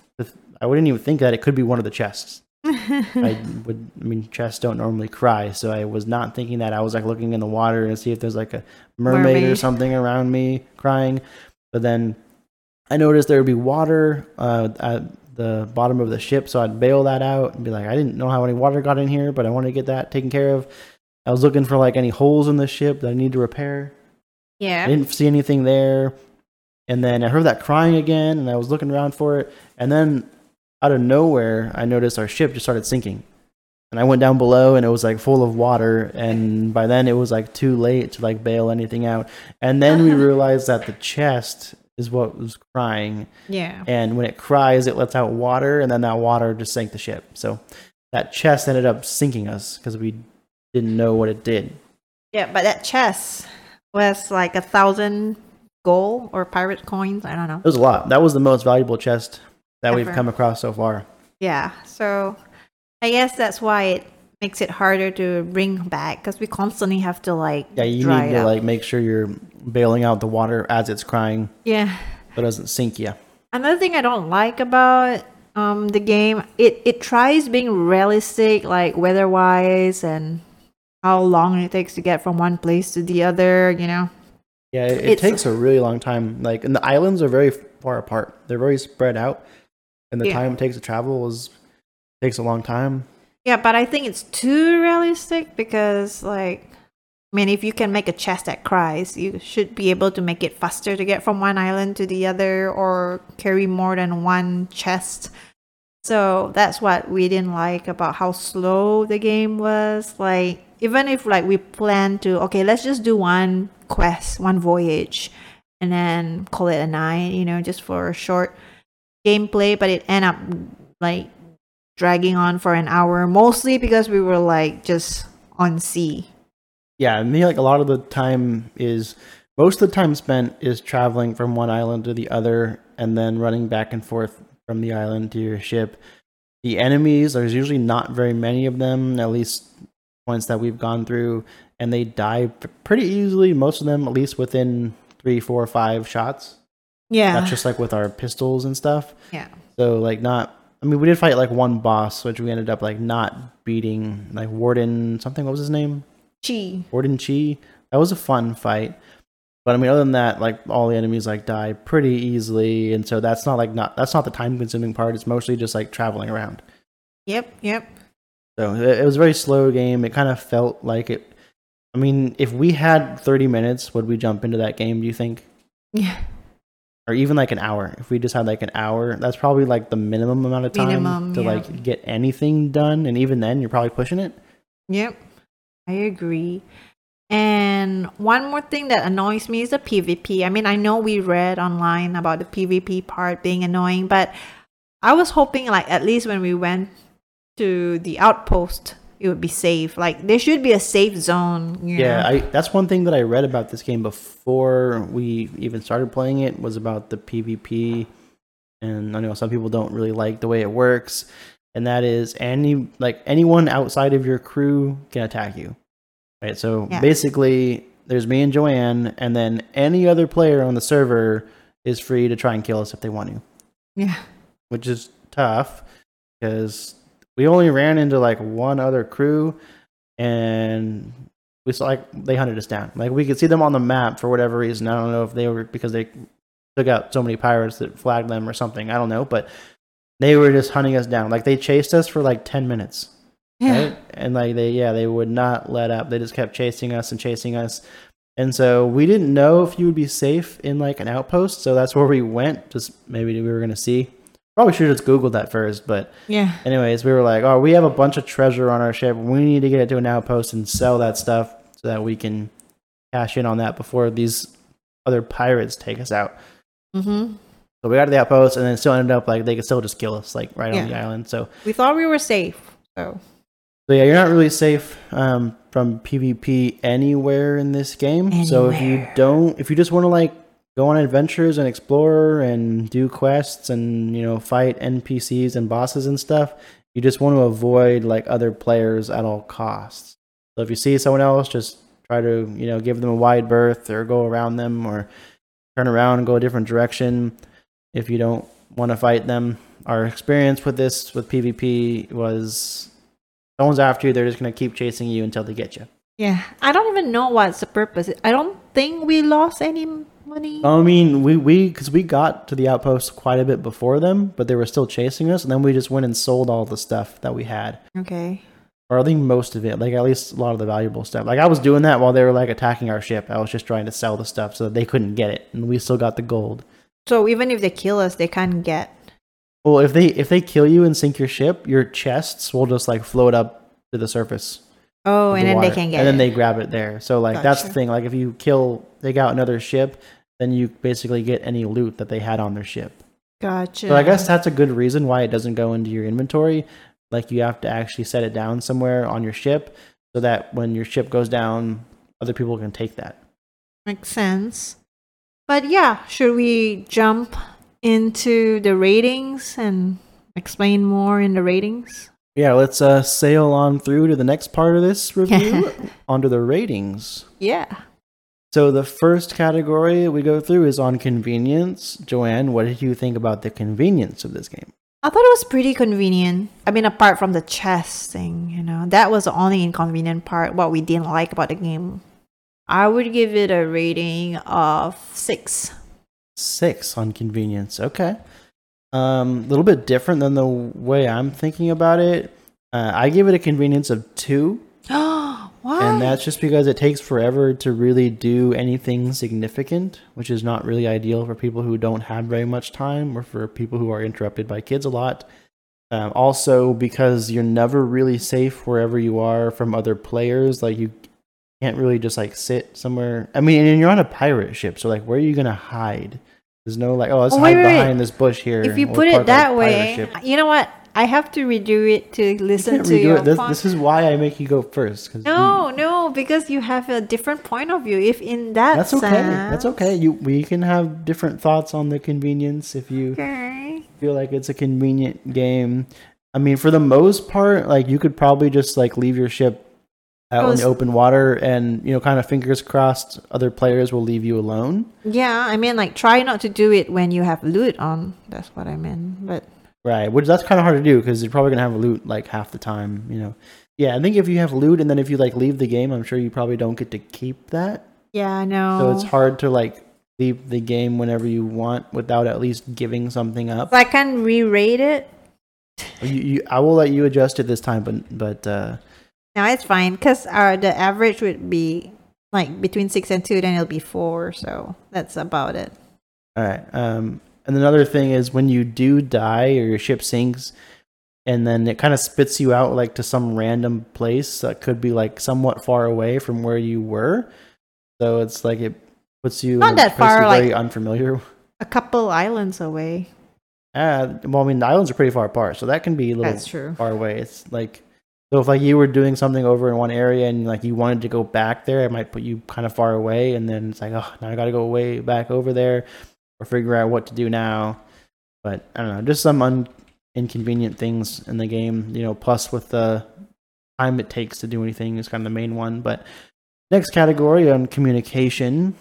I wouldn't even think that it could be one of the chests. I would, I mean, chests don't normally cry, so I was not thinking that. I was like looking in the water and see if there's like a mermaid, or something around me crying. But then I noticed there would be water uh, at the bottom of the ship, so I'd bail that out and be like, I didn't know how any water got in here, but I want to get that taken care of. I was looking for like any holes in the ship that I need to repair. Yeah. I didn't see anything there. And then I heard that crying again, and I was looking around for it. And then out of nowhere, I noticed our ship just started sinking. And I went down below, and it was like full of water. And by then, it was like too late to like bail anything out. And then we uh-huh. realized that the chest is what was crying. Yeah. And when it cries, it lets out water, and then that water just sank the ship. So that chest ended up sinking us because we didn't know what it did. Yeah, but that chest was like a thousand gold or pirate coins. I don't know. It was a lot. That was the most valuable chest that we've come across so far. Yeah, so I guess that's why it makes it harder to bring back because we constantly have to like Yeah, you need to up. like make sure you're bailing out the water as it's crying, yeah. so it doesn't sink you. Another thing I don't like about um the game, it it tries being realistic, like weather wise and how long it takes to get from one place to the other. You know. Yeah, it, it takes a really long time. Like, and the islands are very far apart. They're very spread out, and the Yeah. time it takes to travel is takes a long time. Yeah, but I think it's too realistic because, like, I mean, if you can make a chest that cries, you should be able to make it faster to get from one island to the other or carry more than one chest. So that's what we didn't like about how slow the game was. Like, even if like we plan to, okay, let's just do one quest, one voyage, and then call it a night, you know, just for a short gameplay, but it ended up like dragging on for an hour, mostly because we were like just on sea. Yeah, mean, like a lot of the time is most of the time spent is traveling from one island to the other, and then running back and forth from the island to your ship. The enemies, there's usually not very many of them, at least points that we've gone through, and they die pretty easily. Most of them, at least within three, four, five shots. Yeah. Just like with our pistols and stuff. yeah. So like not. I mean, we did fight like one boss, which we ended up like not beating, like Warden something. What was his name? Chi. Warden Chi. That was a fun fight. But I mean, other than that, like all the enemies like die pretty easily, and so that's not like not that's not the time consuming part. It's mostly just like traveling around. Yep. Yep. So it, it was a very slow game. It kind of felt like it. I mean, if we had thirty minutes, would we jump into that game? Do you think, Yeah. or even like an hour? If we just had like an hour, that's probably like the minimum amount of time Minimum, to yeah. like get anything done, and even then, you're probably pushing it. Yep. I agree. And one more thing that annoys me is the PvP. I mean, I know we read online about the PvP part being annoying, but I was hoping like at least when we went to the outpost, it would be safe. Like there should be a safe zone. Yeah? I that's one thing that I read about this game before we even started playing it was about the PvP, and I know some people don't really like the way it works, and that is any like anyone outside of your crew can attack you, right? So Yeah. basically, there's me and Joanne, and then any other player on the server is free to try and kill us if they want to, yeah. which is tough because we only ran into like one other crew and we saw like they hunted us down. Like we could see them on the map for whatever reason. I don't know if they were because they took out so many pirates that flagged them or something. I don't know, but they were just hunting us down. Like they chased us for like ten minutes, Yeah. right? And like they yeah they would not let up. They just kept chasing us and chasing us. And so we didn't know if you would be safe in like an outpost. So that's where we went. Just maybe we were gonna see. Probably should have just googled that first, but Yeah. anyways, we were like, oh, we have a bunch of treasure on our ship. We need to get it to an outpost and sell that stuff so that we can cash in on that before these other pirates take us out. Mm-hmm. So we got to the outpost and then still ended up like they could still just kill us like right on the island. So, We thought we were safe. So so yeah, you're not really safe um, from PvP anywhere in this game. So if you don't, if you just want to like go on adventures and explore and do quests and you know fight NPCs and bosses and stuff, you just want to avoid like other players at all costs. So if you see someone else, just try to you know give them a wide berth or go around them or turn around and go a different direction. If you don't want to fight them, our experience with this with PvP was someone's after you, they're just gonna keep chasing you until they get you. yeah. I don't even know what's the purpose. I don't think we lost any money. I mean, we we because we got to the outpost quite a bit before them, but they were still chasing us, and then we just went and sold all the stuff that we had, Okay. or I think most of it, like at least a lot of the valuable stuff. Like I was doing that while they were like attacking our ship. I was just trying to sell the stuff so that they couldn't get it, and we still got the gold. So even if they kill us, they can't get. Well, if they if they kill you and sink your ship, your chests will just like float up to the surface. Oh, and the then they can get and then it. they grab it there. So like that's the thing. Like if you kill, take out another ship, then you basically get any loot that they had on their ship. Gotcha. So I guess that's a good reason why it doesn't go into your inventory. Like you have to actually set it down somewhere on your ship so that when your ship goes down, other people can take that. makes sense. But yeah, should we jump into the ratings and explain more in the ratings? Yeah, let's uh, sail on through to the next part of this review onto the ratings. Yeah. So the first category we go through is on convenience. Joanne, what did you think about the convenience of this game? I thought it was pretty convenient. I mean, apart from the chess thing, you know, that was the only inconvenient part, what we didn't like about the game. I would give it a rating of six. Six on convenience. Okay. Um, a little bit different than the way I'm thinking about it. Uh, I give it a convenience of two, and that's just because it takes forever to really do anything significant, which is not really ideal for people who don't have very much time or for people who are interrupted by kids a lot. Um, also, because you're never really safe wherever you are from other players, like you can't really just like sit somewhere. I mean, and you're on a pirate ship, so like, where are you gonna hide? There's no like, oh, let's Oh, hide wait, wait, behind this bush here. if you put it that way, ship." you know what? I have to redo it to listen to your it. This, this is why I make you go first. 'cause you- No, no, because you have a different point of view. If in that that's okay. That's okay. You we can have different thoughts on the convenience if you Okay. feel like it's a convenient game. I mean, for the most part, like you could probably just like leave your ship out in was- the open water, and you know, kind of fingers crossed, other players will leave you alone. Yeah, I mean, like, try not to do it when you have loot on. That's what I meant. But Right, which that's kind of hard to do because you're probably gonna have loot like half the time. You know, yeah. I think if you have loot and then if you like leave the game, I'm sure you probably don't get to keep that. yeah, I know. So it's hard to like leave the game whenever you want without at least giving something up. So I can re-rate it. You, you, I will let you adjust it this time, but but uh, No, it's fine because our the average would be like between six and two, then it'll be four. So that's about it. all right. Um, and another thing is when you do die or your ship sinks, and then it kind of spits you out like to some random place that could be like somewhat far away from where you were. So it's like it puts you Not that far, like- very unfamiliar. A couple islands away. Uh, well, I mean, the islands are pretty far apart, so that can be a little That's true. far away. It's like so if like you were doing something over in one area and like you wanted to go back there, it might put you kind of far away, and then it's like, oh, now I got to go way back over there or figure out what to do now. But I don't know, just some un- inconvenient things in the game, you know. Plus with the time it takes to do anything is kind of the main one. But next category on communication.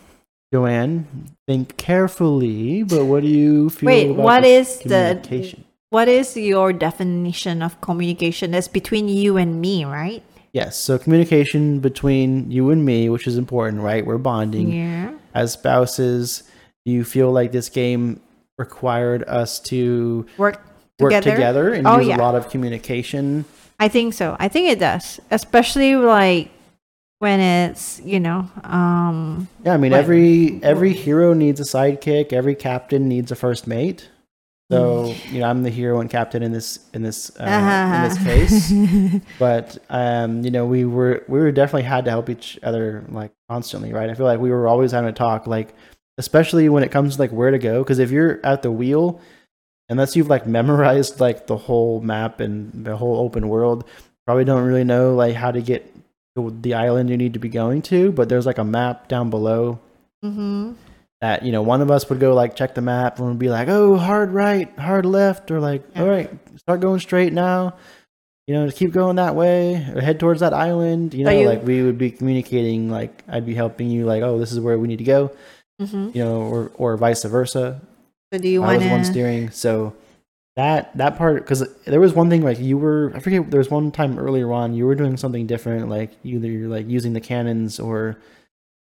Joanne, think carefully, but what do you feel Wait, what is the communication? What is your definition of communication? That's between you and me, right? Yes, so communication between you and me, which is important, right? We're bonding Yeah. as spouses. Do you feel like this game required us to Work work together. together, and Oh, use yeah. a lot of communication? I think so. I think it does, especially like when it's you know, um, Yeah, I mean What- every every hero needs a sidekick. Every captain needs a first mate. So you know, I'm the hero and captain in this in this uh, in this case. but um, you know, we were we were definitely had to help each other like constantly, right? I feel like we were always having to talk, like especially when it comes to like where to go. Because if you're at the wheel, unless you've like memorized like the whole map and the whole open world, probably don't really know like how to get to the island you need to be going to. But there's like a map down below hmm that you know one of us would go like check the map and would be like oh hard right hard left or like Yeah. all right start going straight now. You know keep going that way or head towards that island you know you- like we would be communicating like i'd be helping you like oh this is where we need to go hmm you know or or vice versa. So do you i want was one steering so that that part because there was one thing like you were i forget there was one time earlier on you were doing something different like either you're like using the cannons or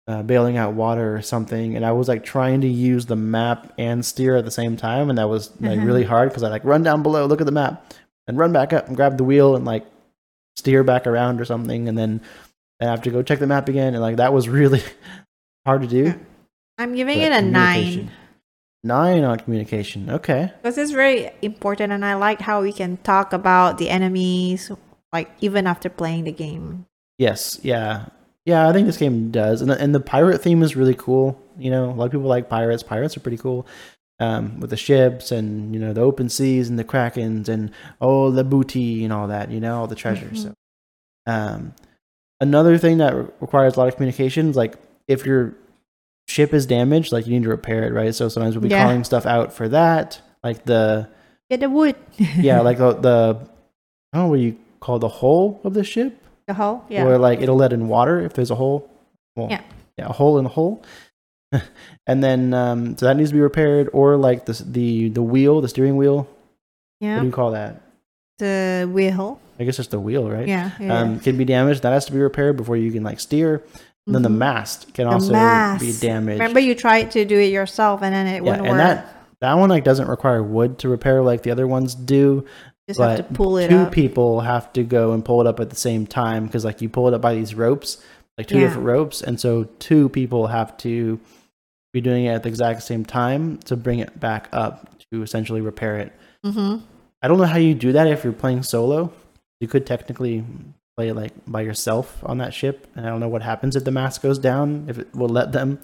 uh, bailing out water or something and i was like trying to use the map and steer at the same time and that was like Mhm. really hard because i like run down below look at the map and run back up and grab the wheel and like steer back around or something and then i have to go check the map again and like that was really hard to do. I'm giving but it a nine. nine on communication. Okay. Because it's very important, and I like how we can talk about the enemies, like even after playing the game. Yes, yeah, yeah. I think this game does, and the, and the pirate theme is really cool. You know, a lot of people like pirates. Pirates are pretty cool, um, with the ships and you know the open seas and the krakens and all the booty and all that. You know, all the treasure. So, um, another thing that re- requires a lot of communication is like if your ship is damaged, like you need to repair it, right? So sometimes we'll be Yeah. calling stuff out for that, like the Get the wood. yeah, like the, the I don't know what you call the hull of the ship the hull. Yeah. or like it'll let in water if there's a hole. Well, Yeah. a hole in the hole. and then um, so that needs to be repaired, or like the the the wheel, the steering wheel. Yeah. What do you call that? the wheel. I guess it's the wheel, right? Yeah. yeah. Um, can be damaged. That has to be repaired before you can like steer. And then the Mhm. mast can The also be damaged. Remember, you tried to do it yourself, and then it yeah, wouldn't and work. that that one like doesn't require wood to repair like the other ones do. Just have but to pull it two up. people have to go and pull it up at the same time because like you pull it up by these ropes like two Yeah. different ropes and so two people have to be doing it at the exact same time to bring it back up to essentially repair it hmm i don't know how you do that if you're playing solo you could technically play like by yourself on that ship and i don't know what happens if the mast goes down if it will let them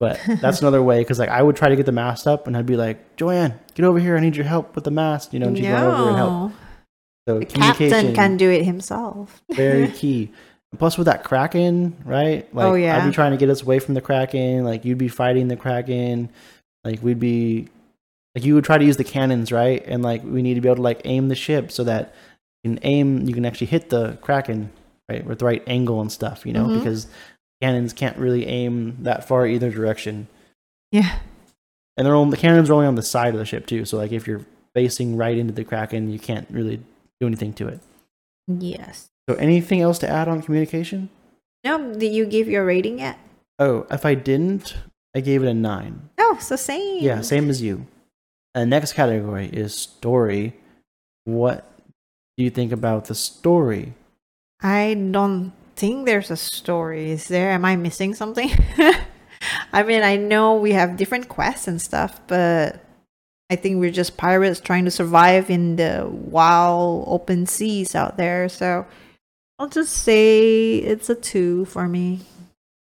but that's another way because like i would try to get the mast up and i'd be like joanne get over here i need your help with the mast you know and she'd run over and help so The captain can do it himself. very key. Plus, with that kraken, right? Like, Oh, I'd be trying to get us away from the kraken. Like, you'd be fighting the kraken. Like, we'd be like you would try to use the cannons, right? And like, we need to be able to like aim the ship so that you can aim. You can actually hit the kraken. right? With the right angle and stuff, you know, Mhm. because cannons can't really aim that far either direction. Yeah. And they're only, the cannons are only on the side of the ship too. So like if you're facing right into the Kraken, you can't really do anything to it. Yes. So anything else to add on communication? No, did you give your rating yet? Oh, if I didn't, I gave it a nine. Oh, so same. Yeah, same as you. And the next category is story. What do you think about the story? I don't think there's a story. Is there? Am I missing something? I mean, I know we have different quests and stuff, but I think we're just pirates trying to survive in the wild open seas out there. So I'll just say it's a two for me.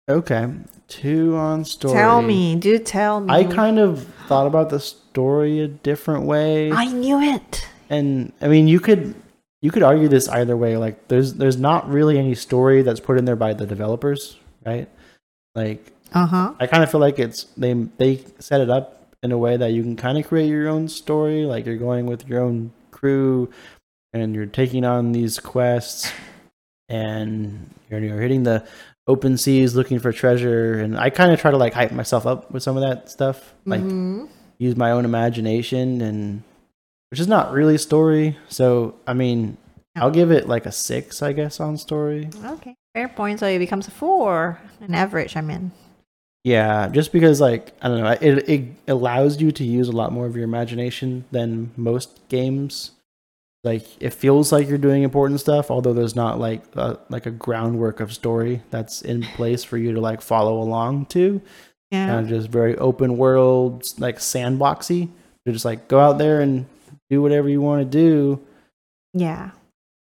Okay, two on story. Tell me, do tell me. I kind of thought about the story a different way, I knew it. and I mean, you could you could argue this either way. Like, there's there's not really any story that's put in there by the developers, right? Like, Uh huh. I kind of feel like it's they they set it up in a way that you can kind of create your own story. Like you're going with your own crew, and you're taking on these quests, and you're, you're hitting the open seas looking for treasure. And I kind of try to like hype myself up with some of that stuff, like Mhm. use my own imagination, and which is not really story. So I mean, I'll give it like a six, I guess, on story. Okay. Fair point. So it becomes a four, an average. I mean. Yeah, just because like I don't know, it it allows you to use a lot more of your imagination than most games. Like it feels like you're doing important stuff, although there's not like a, like a groundwork of story that's in place for you to like follow along to. Yeah. Kind of just very open world, like sandboxy. You just like go out there and do whatever you want to do. Yeah.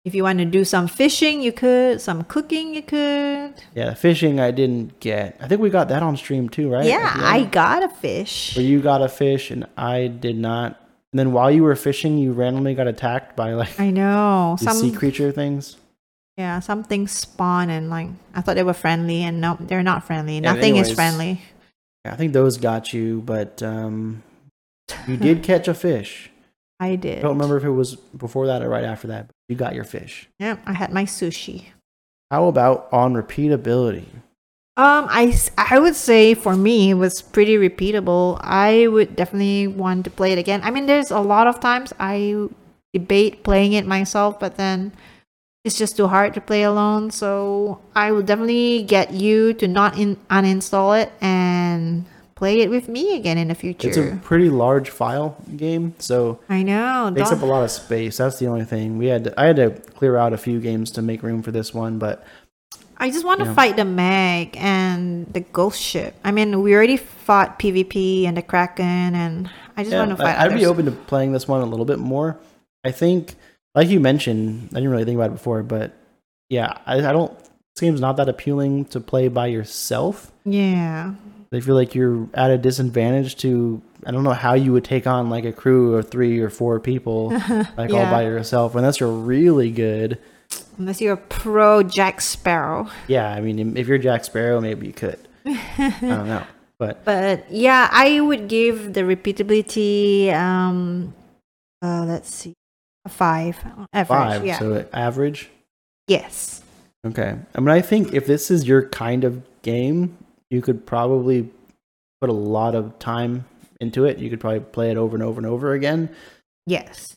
If you want to do some fishing, you could. Some cooking, you could. Yeah, fishing I didn't get. I think we got that on stream too, right? Yeah, I got a fish. where you got a fish and I did not. And then while you were fishing, you randomly got attacked by like I know. some sea creature things. yeah, some things spawn and like I thought they were friendly and no, they're not friendly. Nothing is friendly. Yeah, I think those got you, but um, you did catch a fish. I did. I don't remember if it was before that or right after that. But you got your fish. Yeah, I had my sushi. How about on repeatability? Um, I, I would say for me it was pretty repeatable. I would definitely want to play it again. I mean, there's a lot of times I debate playing it myself, but then it's just too hard to play alone. So I would definitely get you to not in, uninstall it and play it with me again in the future. It's a pretty large file game, so I know. it takes up a lot of space. That's the only thing. We had to, I had to clear out a few games to make room for this one, but I just want to Yeah. fight the Meg and the Ghost Ship. I mean, we already fought PvP and the Kraken, and I just Yeah, want to fight. I- I'd be open to playing this one a little bit more. I think, like you mentioned, I didn't really think about it before, but yeah, I, I don't. This game's not that appealing to play by yourself. Yeah. I feel like you're at a disadvantage to. I don't know how you would take on like a crew of three or four people, like all by yourself, unless you're really good. Unless you're a pro Jack Sparrow. Yeah, I mean, if you're Jack Sparrow, maybe you could. I don't know, but But yeah, I would give the repeatability um uh let's see. A five. Average. five, Yeah. so average. yes. Okay. I mean, I think if this is your kind of game, you could probably put a lot of time into it. You could probably play it over and over and over again. Yes.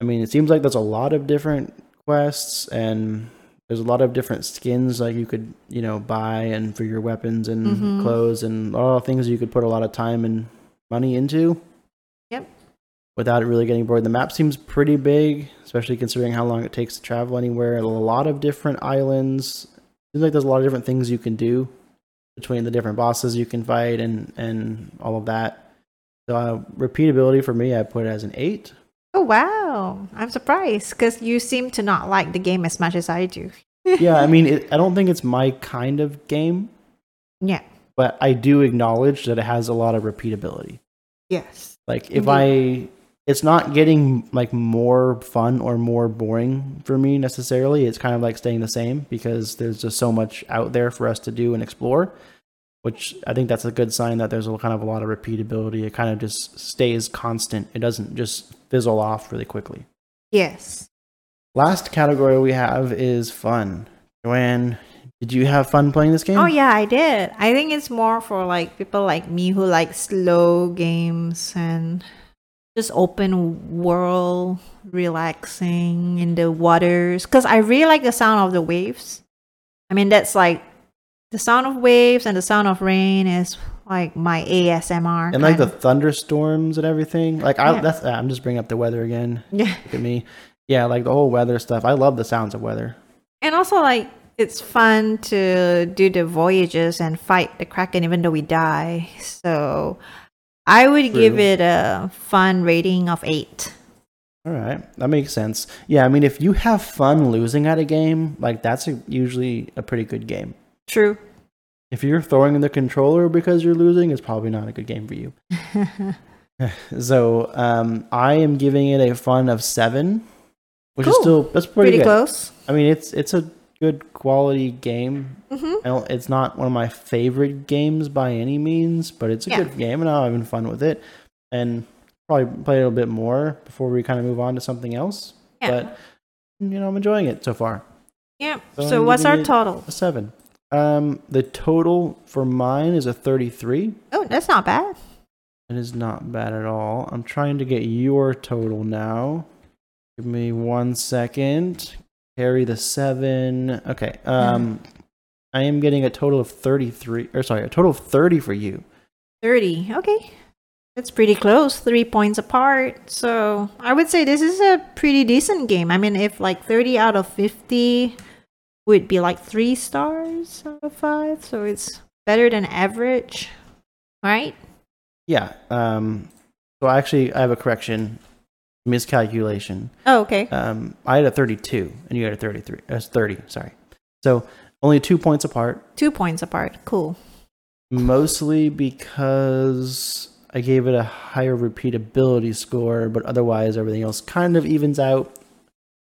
I mean, it seems like there's a lot of different quests and there's a lot of different skins like you could, you know, buy and for your weapons and Mhm. clothes and all the things you could put a lot of time and money into. Yep. Without it really getting bored. The map seems pretty big, especially considering how long it takes to travel anywhere. A lot of different islands. Seems like there's a lot of different things you can do between the different bosses you can fight and and all of that. So uh, repeatability for me, I put it as an eight. Oh wow. I'm surprised because you seem to not like the game as much as I do. yeah, I mean, it, I don't think it's my kind of game, Yeah. but I do acknowledge that it has a lot of repeatability. Yes. Like if I it's not getting like more fun or more boring for me necessarily. It's kind of like staying the same because there's just so much out there for us to do and explore, which I think that's a good sign that there's a kind of a lot of repeatability. It kind of just stays constant. It doesn't just fizzle off really quickly. Yes. Last category we have is fun. Joanne, did you have fun playing this game? Oh yeah, I did. I think it's more for like people like me who like slow games and just open world, relaxing in the waters. Cause I really like the sound of the waves. I mean, that's like the sound of waves and the sound of rain is like my ASMR. and like the of- thunderstorms and everything. Like I, Yeah. that's I'm just bringing up the weather again. yeah, Look at me. Yeah, like the whole weather stuff. I love the sounds of weather. and also like it's fun to do the voyages and fight the kraken even though we die. So I would give it a fun rating of eight. All right, that makes sense. Yeah, I mean, if you have fun losing at a game, like that's a, usually a pretty good game. True. If you're throwing the controller because you're losing, it's probably not a good game for you. So um, I am giving it a fun of seven, which is still that's pretty, Pretty close. I mean, it's it's a good quality game. hmm I don't, it's not one of my favorite games by any means, but it's a Yeah. good game, and I'm having fun with it. And probably play a little bit more before we kind of move on to something else. Yeah. But you know, I'm enjoying it so far. yeah. So So, what's our total? A seven. Um, the total for mine is a 33. Oh, that's not bad. It is not bad at all. I'm trying to get your total now. Give me one second. Carry the seven. Okay. Um, I am getting a total of 33, or sorry, a total of 30 for you. 30. Okay. That's pretty close. Three points apart. So I would say this is a pretty decent game. I mean, if like 30 out of 50 would be like three stars out of five. So it's better than average. Right? Yeah. Um, so actually, I have a correction, miscalculation. Oh, okay. Um, I had a 32, and you had a 33. That's 30. Sorry. So only two points apart. Two points apart. Cool. mostly because I gave it a higher repeatability score, but otherwise everything else kind of evens out.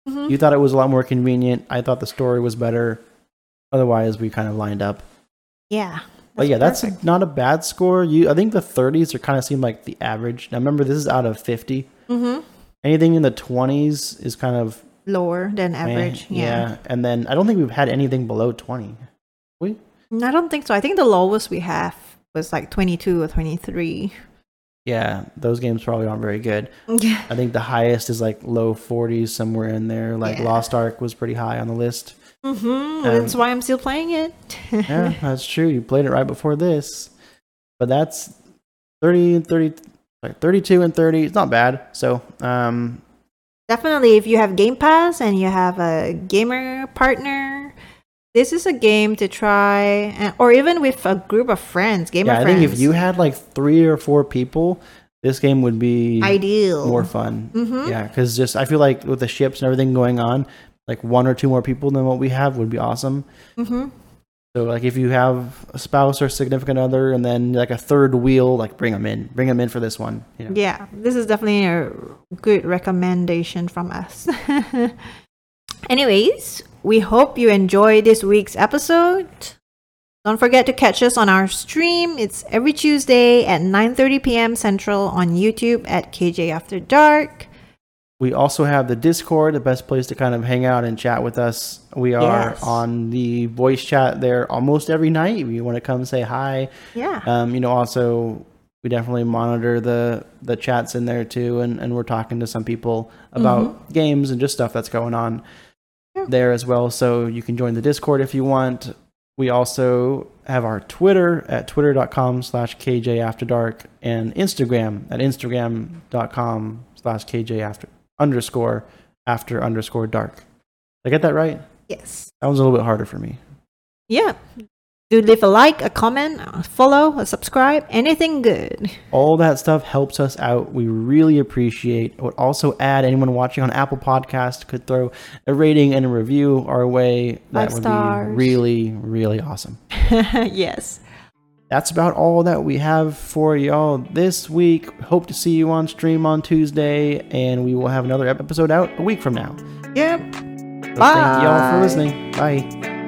Mhm. You thought it was a lot more convenient. I thought the story was better. Otherwise, we kind of lined up. Yeah. But yeah, that's not a bad score. You, I think the 30s are kind of seem like the average. Now remember, this is out of 50. Mhm. Anything in the 20s is kind of lower than average. yeah. and then I don't think we've had anything below 20. We? I don't think so. I think the lowest we have was like 22 or 23. Yeah, those games probably aren't very good. Yeah. I think the highest is like low 40s somewhere in there. Like Yeah. Lost Ark was pretty high on the list. Mm-hmm. That's why I'm still playing it. Yeah, that's true. You played it right before this. But that's 30 and 30 sorry, 32 and 30. It's not bad. So, um Definitely, if you have Game Pass and you have a gamer partner, this is a game to try, and, or even with a group of friends, gamer yeah, I friends. think if you had like 3 or 4 people, this game would be ideal, more fun. hmm Yeah, cuz just I feel like with the ships and everything going on, like one or two more people than what we have would be awesome. hmm So like if you have a spouse or significant other and then like a third wheel, like bring them in. Bring them in for this one. You know? Yeah, this is definitely a good recommendation from us. Anyways, we hope you enjoy this week's episode. Don't forget to catch us on our stream. It's every Tuesday at 9:30 p.m. Central on YouTube at KJ After Dark. We also have the Discord, the best place to kind of hang out and chat with us. We are Yes. on the voice chat there almost every night. If you want to come say hi, Yeah. um, you know, also we definitely monitor the the chats in there too, and, and we're talking to some people about games and just stuff that's going on Yeah. there as well. So you can join the Discord if you want. We also have our Twitter at twitter.com slash KJ After Dark and Instagram at instagram.com slash KJ After underscore after underscore dark. Did I get that right? Yes. That was a little bit harder for me. Yeah. Do leave a like, a comment, a follow, a subscribe, anything good. All that stuff helps us out. We really appreciate. I would also add anyone watching on Apple Podcast could throw a rating and a review our way. That Five would stars. be really, really awesome. yes. That's about all that we have for y'all this week. Hope to see you on stream on Tuesday, and we will have another episode out a week from now. Yep. So thank y'all for listening. Bye.